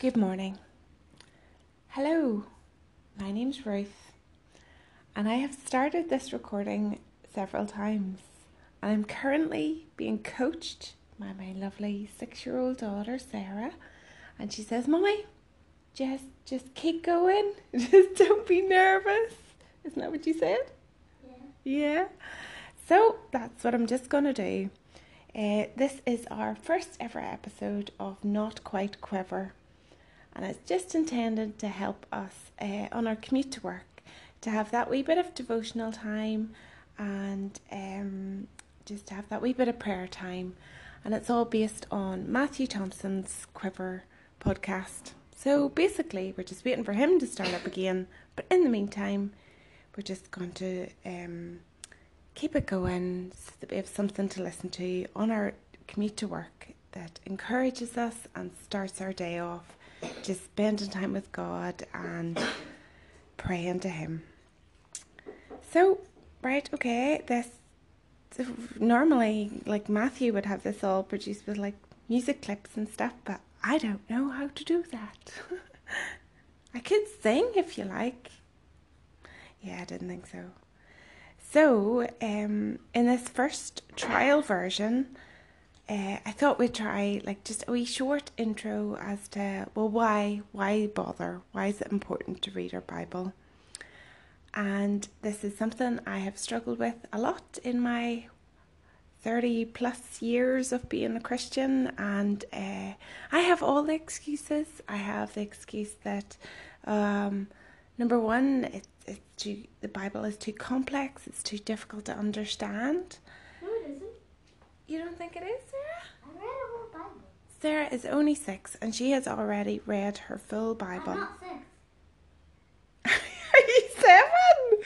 Good morning. Hello, my name's Ruth, and I have started this recording several times. And I'm currently being coached by my lovely six year old daughter, Sarah, and she says, Mommy, just just keep going. Just don't be nervous. Isn't that what you said? Yeah. Yeah. So that's what I'm just going to do. Uh, this is our first ever episode of Not Quite Quiver, and it's just intended to help us uh, on our commute to work to have that wee bit of devotional time and um, just to have that wee bit of prayer time. And it's all based on Matthew Thompson's Quiver podcast. So basically, we're just waiting for him to start up again, but in the meantime, we're just going to um, keep it going so that we have something to listen to on our commute to work that encourages us and starts our day off just spending time with God and praying to Him. So, right, okay, this so normally like Matthew would have this all produced with like music clips and stuff, but I don't know how to do that. I could sing if you like. Yeah, I didn't think so. So, um, in this first trial version, uh, I thought we'd try like just a wee short intro as to well, why why bother? Why is it important to read our Bible? And this is something I have struggled with a lot in my 30 plus years of being a Christian, and uh, I have all the excuses. I have the excuse that, um, number one, it, it's too, the Bible is too complex, it's too difficult to understand. No, it isn't. You don't think it is, Sarah? I read a whole Bible. Sarah is only six, and she has already read her full Bible. I'm not six. Are you seven?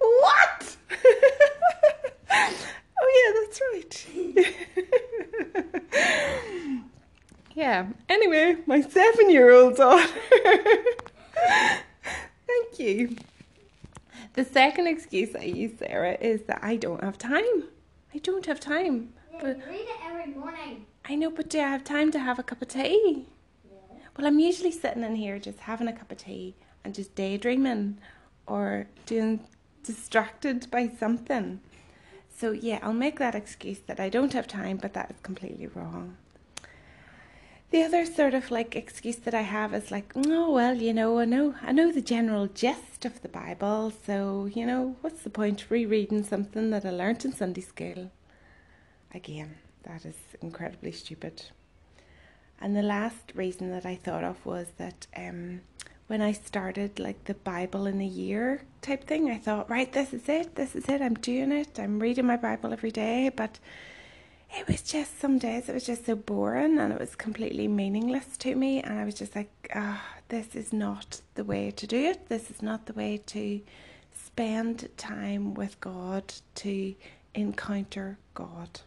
What? oh yeah, that's right. yeah. Anyway, my seven-year-old daughter. Thank you. The second excuse I use, Sarah, is that I don't have time. I don't have time. But read it every morning. I know, but do I have time to have a cup of tea? Yeah. Well, I'm usually sitting in here just having a cup of tea and just daydreaming or doing distracted by something. So, yeah, I'll make that excuse that I don't have time, but that is completely wrong. The other sort of like excuse that I have is like, oh well, you know, I know I know the general gist of the Bible, so you know, what's the point of rereading something that I learnt in Sunday school? Again, that is incredibly stupid. And the last reason that I thought of was that um, when I started like the Bible in a year type thing, I thought, right, this is it, this is it, I'm doing it, I'm reading my Bible every day. But it was just some days it was just so boring and it was completely meaningless to me. And I was just like, ah, this is not the way to do it, this is not the way to spend time with God, to encounter God.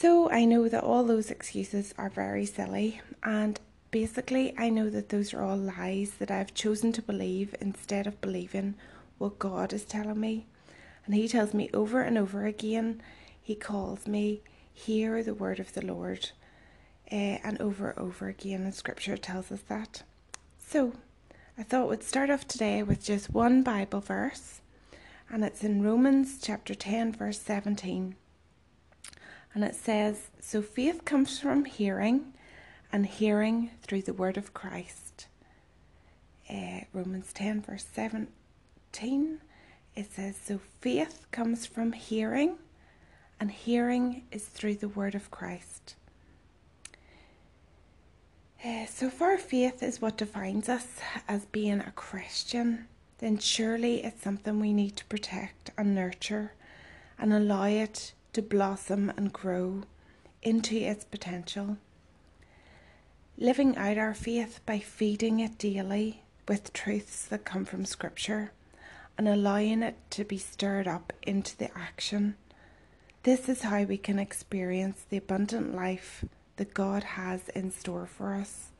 So I know that all those excuses are very silly, and basically, I know that those are all lies that I've chosen to believe instead of believing what God is telling me. And He tells me over and over again, He calls me, Hear the word of the Lord. Uh, and over and over again in Scripture tells us that. So I thought we'd start off today with just one Bible verse, and it's in Romans chapter 10, verse 17. And it says, So faith comes from hearing, and hearing through the word of Christ. Uh, Romans 10, verse 17, it says, So faith comes from hearing, and hearing is through the word of Christ. Uh, so, if our faith is what defines us as being a Christian, then surely it's something we need to protect and nurture and allow it to blossom and grow into its potential. Living out our faith by feeding it daily with truths that come from Scripture and allowing it to be stirred up into the action. This is how we can experience the abundant life that God has in store for us.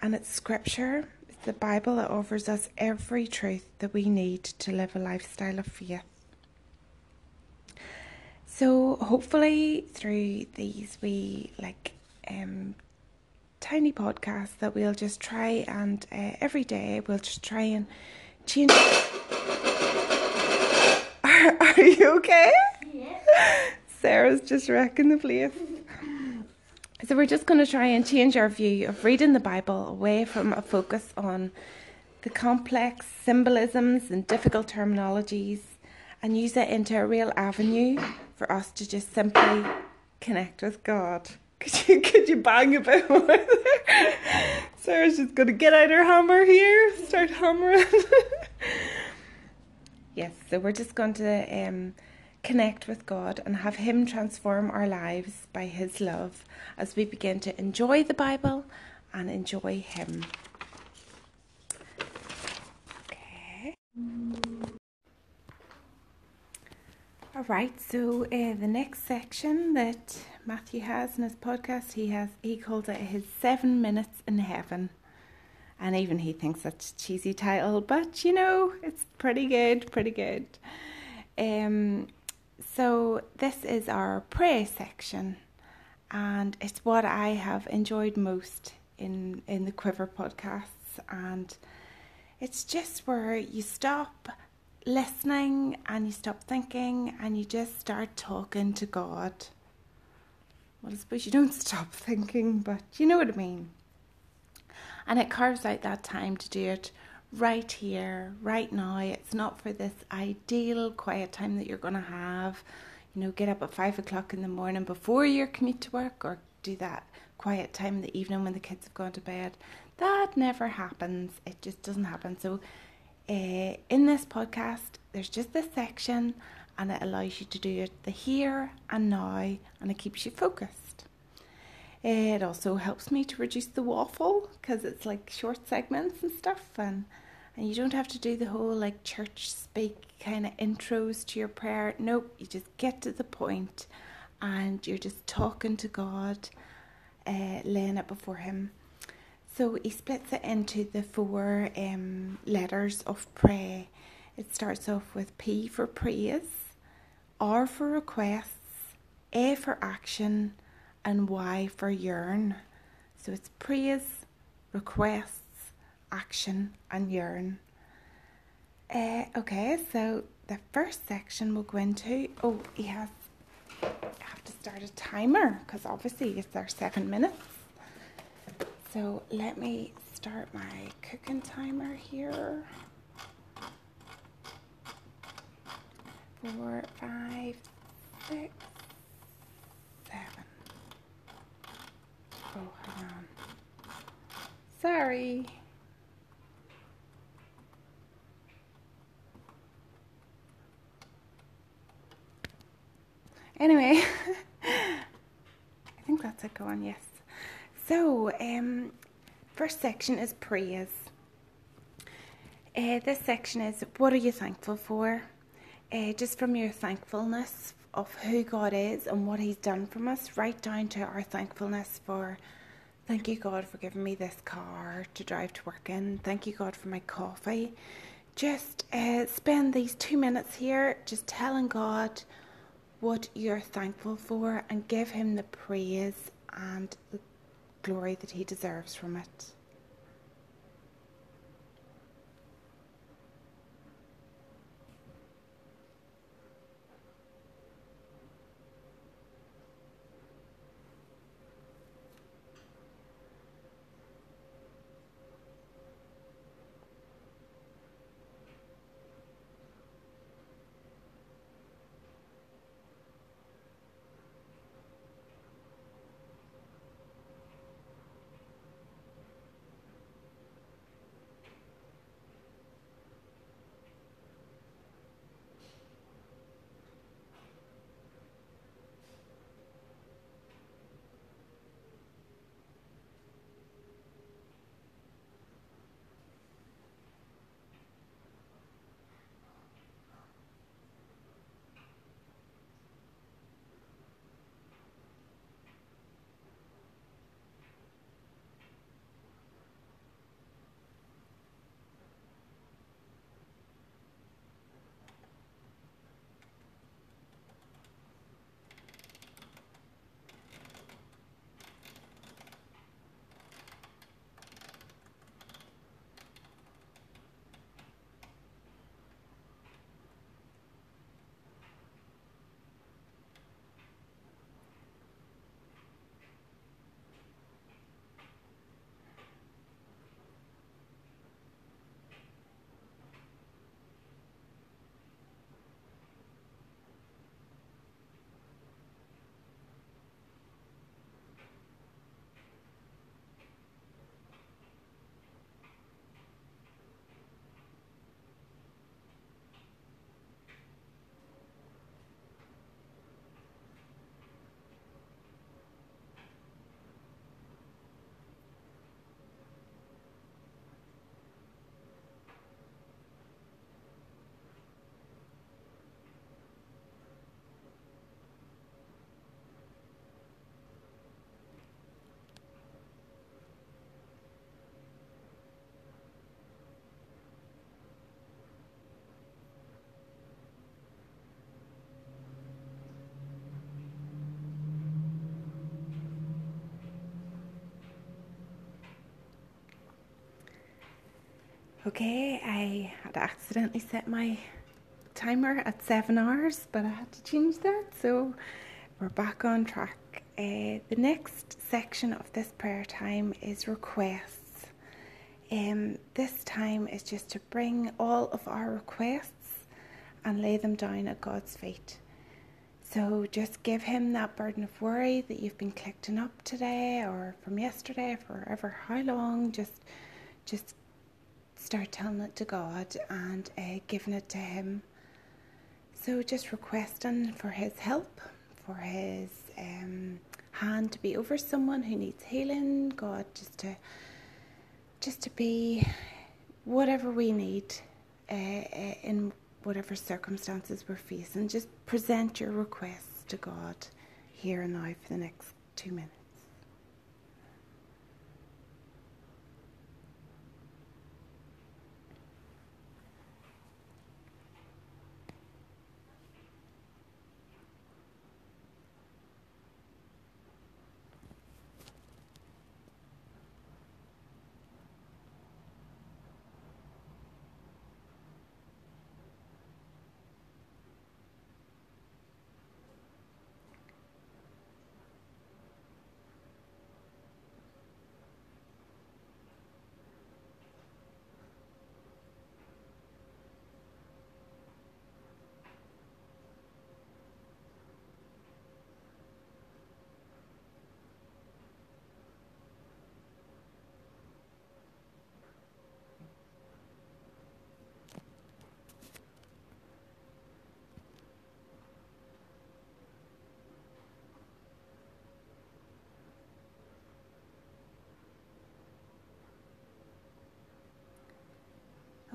And it's Scripture, it's the Bible that offers us every truth that we need to live a lifestyle of faith. So hopefully through these wee like um tiny podcast that we'll just try and uh, every day we'll just try and change. Are, are you okay? Yeah. Sarah's just wrecking the place. So we're just going to try and change our view of reading the Bible away from a focus on the complex symbolisms and difficult terminologies and use it into a real avenue for us to just simply connect with God. Could you could you bang a bit more there? Sarah's just gonna get out her hammer here, start hammering. yes, so we're just going to um, connect with God and have Him transform our lives by His love as we begin to enjoy the Bible and enjoy Him. Okay. All right, so uh, the next section that Matthew has in his podcast, he has he calls it his seven minutes in heaven, and even he thinks that's a cheesy title, but you know it's pretty good, pretty good. Um, so this is our prayer section, and it's what I have enjoyed most in in the Quiver podcasts, and it's just where you stop listening and you stop thinking and you just start talking to God. Well, I suppose you don't stop thinking, but you know what I mean. And it carves out that time to do it right here, right now. It's not for this ideal quiet time that you're going to have. You know, get up at five o'clock in the morning before your commute to work or do that quiet time in the evening when the kids have gone to bed. That never happens. It just doesn't happen. So, uh, in this podcast, there's just this section and it allows you to do it the here and now and it keeps you focused. It also helps me to reduce the waffle because it's like short segments and stuff and and you don't have to do the whole like church speak kind of intros to your prayer. Nope, you just get to the point and you're just talking to God, uh, laying it before Him. So he splits it into the four um, letters of prayer. It starts off with P for praise, R for requests, A for action, and Y for yearn. So it's praise, requests, action, and yearn. Uh, okay, so the first section we'll go into. Oh, he has. I have to start a timer because obviously it's our seven minutes. So let me start my cooking timer here. Four, five, six, seven. Oh, hang on. Sorry. Anyway, I think that's it going, yes. So, um, first section is praise. Uh, this section is what are you thankful for? Uh, just from your thankfulness of who God is and what He's done from us, right down to our thankfulness for thank you, God, for giving me this car to drive to work in. Thank you, God, for my coffee. Just uh, spend these two minutes here just telling God what you're thankful for and give Him the praise and the glory that He deserves from it. Okay, I had accidentally set my timer at seven hours, but I had to change that, so we're back on track. Uh, the next section of this prayer time is requests. Um, this time is just to bring all of our requests and lay them down at God's feet. So just give Him that burden of worry that you've been collecting up today or from yesterday, forever, how long. Just, just start telling it to God and uh, giving it to Him. So just requesting for His help, for His um, hand to be over someone who needs healing. God, just to just to be whatever we need uh, uh, in whatever circumstances we're facing. Just present your requests to God here and now for the next two minutes.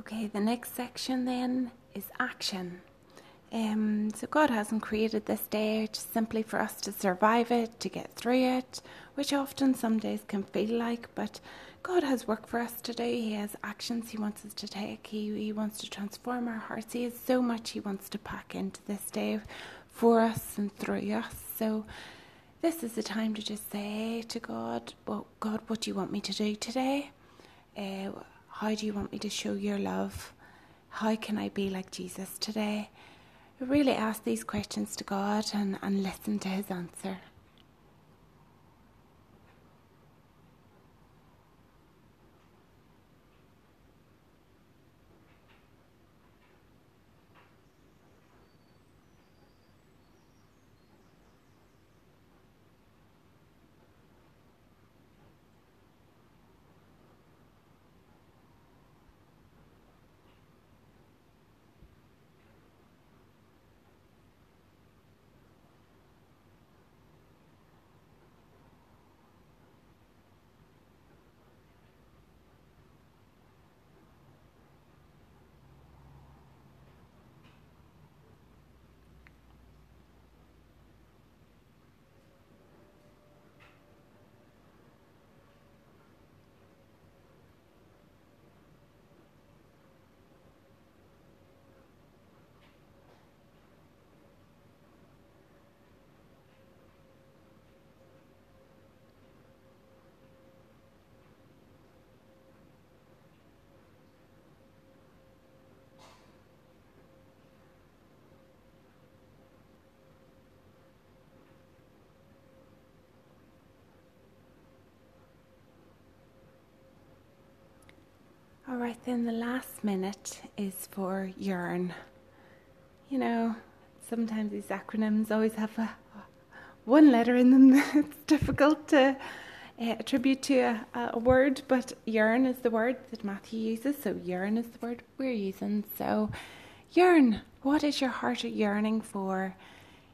Okay, the next section then is action. Um, so God hasn't created this day just simply for us to survive it, to get through it, which often some days can feel like, but God has work for us to do. He has actions He wants us to take. He, he wants to transform our hearts. He has so much He wants to pack into this day for us and through us. So this is the time to just say to God, well, God, what do you want me to do today? Uh, how do you want me to show your love? How can I be like Jesus today? Really ask these questions to God and, and listen to his answer. All right, then the last minute is for yearn. You know, sometimes these acronyms always have a, one letter in them that's difficult to uh, attribute to a, a, word, but yearn is the word that Matthew uses, so yearn is the word we're using. So, yearn, what is your heart yearning for?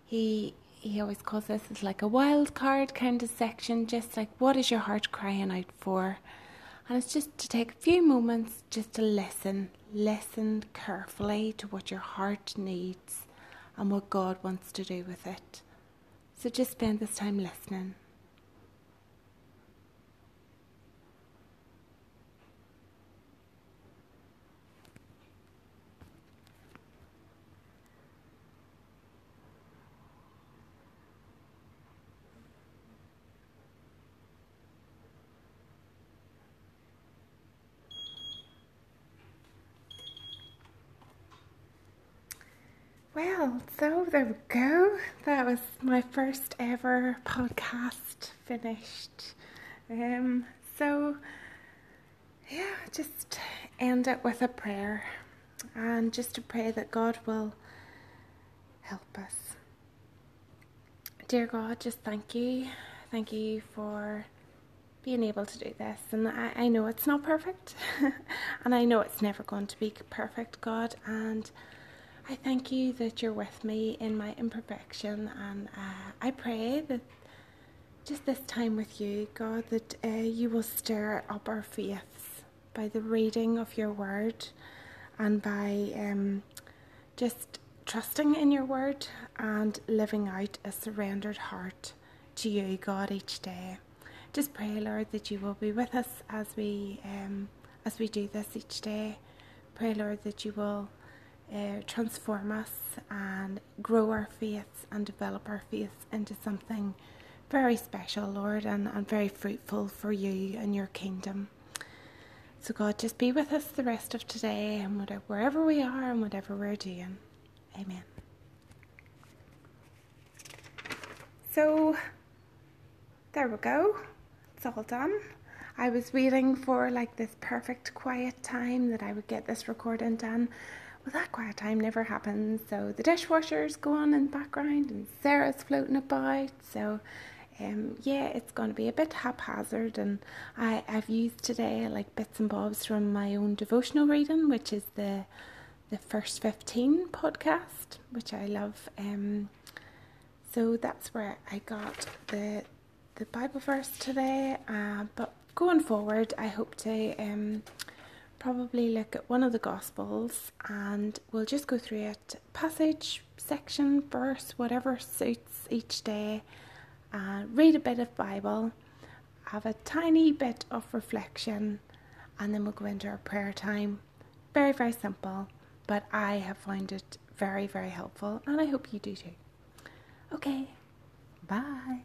He he always calls this as like a wild card kind of section, just like what is your heart crying out for? And it's just to take a few moments just to listen, listen carefully to what your heart needs and what God wants to do with it. So just spend this time listening. Well, so there we go. That was my first ever podcast finished. Um, so yeah, just end it with a prayer and just to pray that God will help us. Dear God, just thank you. Thank you for being able to do this. And I, I know it's not perfect, and I know it's never going to be perfect, God. And I thank you that you're with me in my imperfection, and uh, I pray that just this time with you, God, that uh, you will stir up our faiths by the reading of your word and by um, just trusting in your word and living out a surrendered heart to you, God, each day. Just pray, Lord, that you will be with us as we um, as we do this each day. Pray, Lord, that you will uh, transform us and grow our faiths and develop our faiths into something very special, Lord, and, and very fruitful for you and your kingdom. So, God, just be with us the rest of today and whatever, wherever we are and whatever we're doing. Amen. So, there we go. It's all done. I was waiting for like this perfect quiet time that I would get this recording done. Well, that quiet time never happens. So the dishwasher's going in the background and Sarah's floating about. So, um, yeah, it's going to be a bit haphazard. And I, I've used today like bits and bobs from my own devotional reading, which is the the first 15 podcast, which I love. Um, so that's where I got the the Bible verse today. Uh, but going forward, I hope to um, probably look at one of the Gospels and we'll just go through it passage, section, verse, whatever suits each day. Uh, read a bit of Bible, have a tiny bit of reflection, and then we'll go into our prayer time. Very, very simple, but I have found it very, very helpful, and I hope you do too. Okay, bye.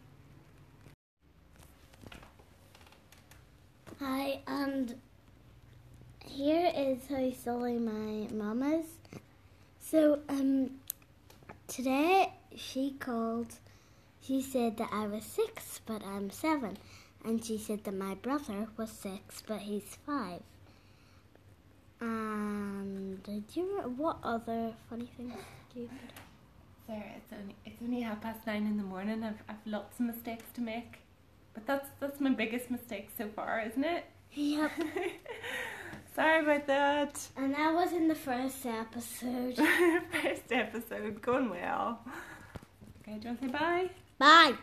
Hi, and here is how silly my mum is. So, um, today she called, she said that I was six, but I'm seven. And she said that my brother was six, but he's five. And do you remember what other funny things do you Sarah, it's only it's only half past nine in the morning. I've I've lots of mistakes to make, but that's that's my biggest mistake so far, isn't it? Yep. Sorry about that. And that was in the first episode. First episode going well. Okay, do you want to say bye? Bye.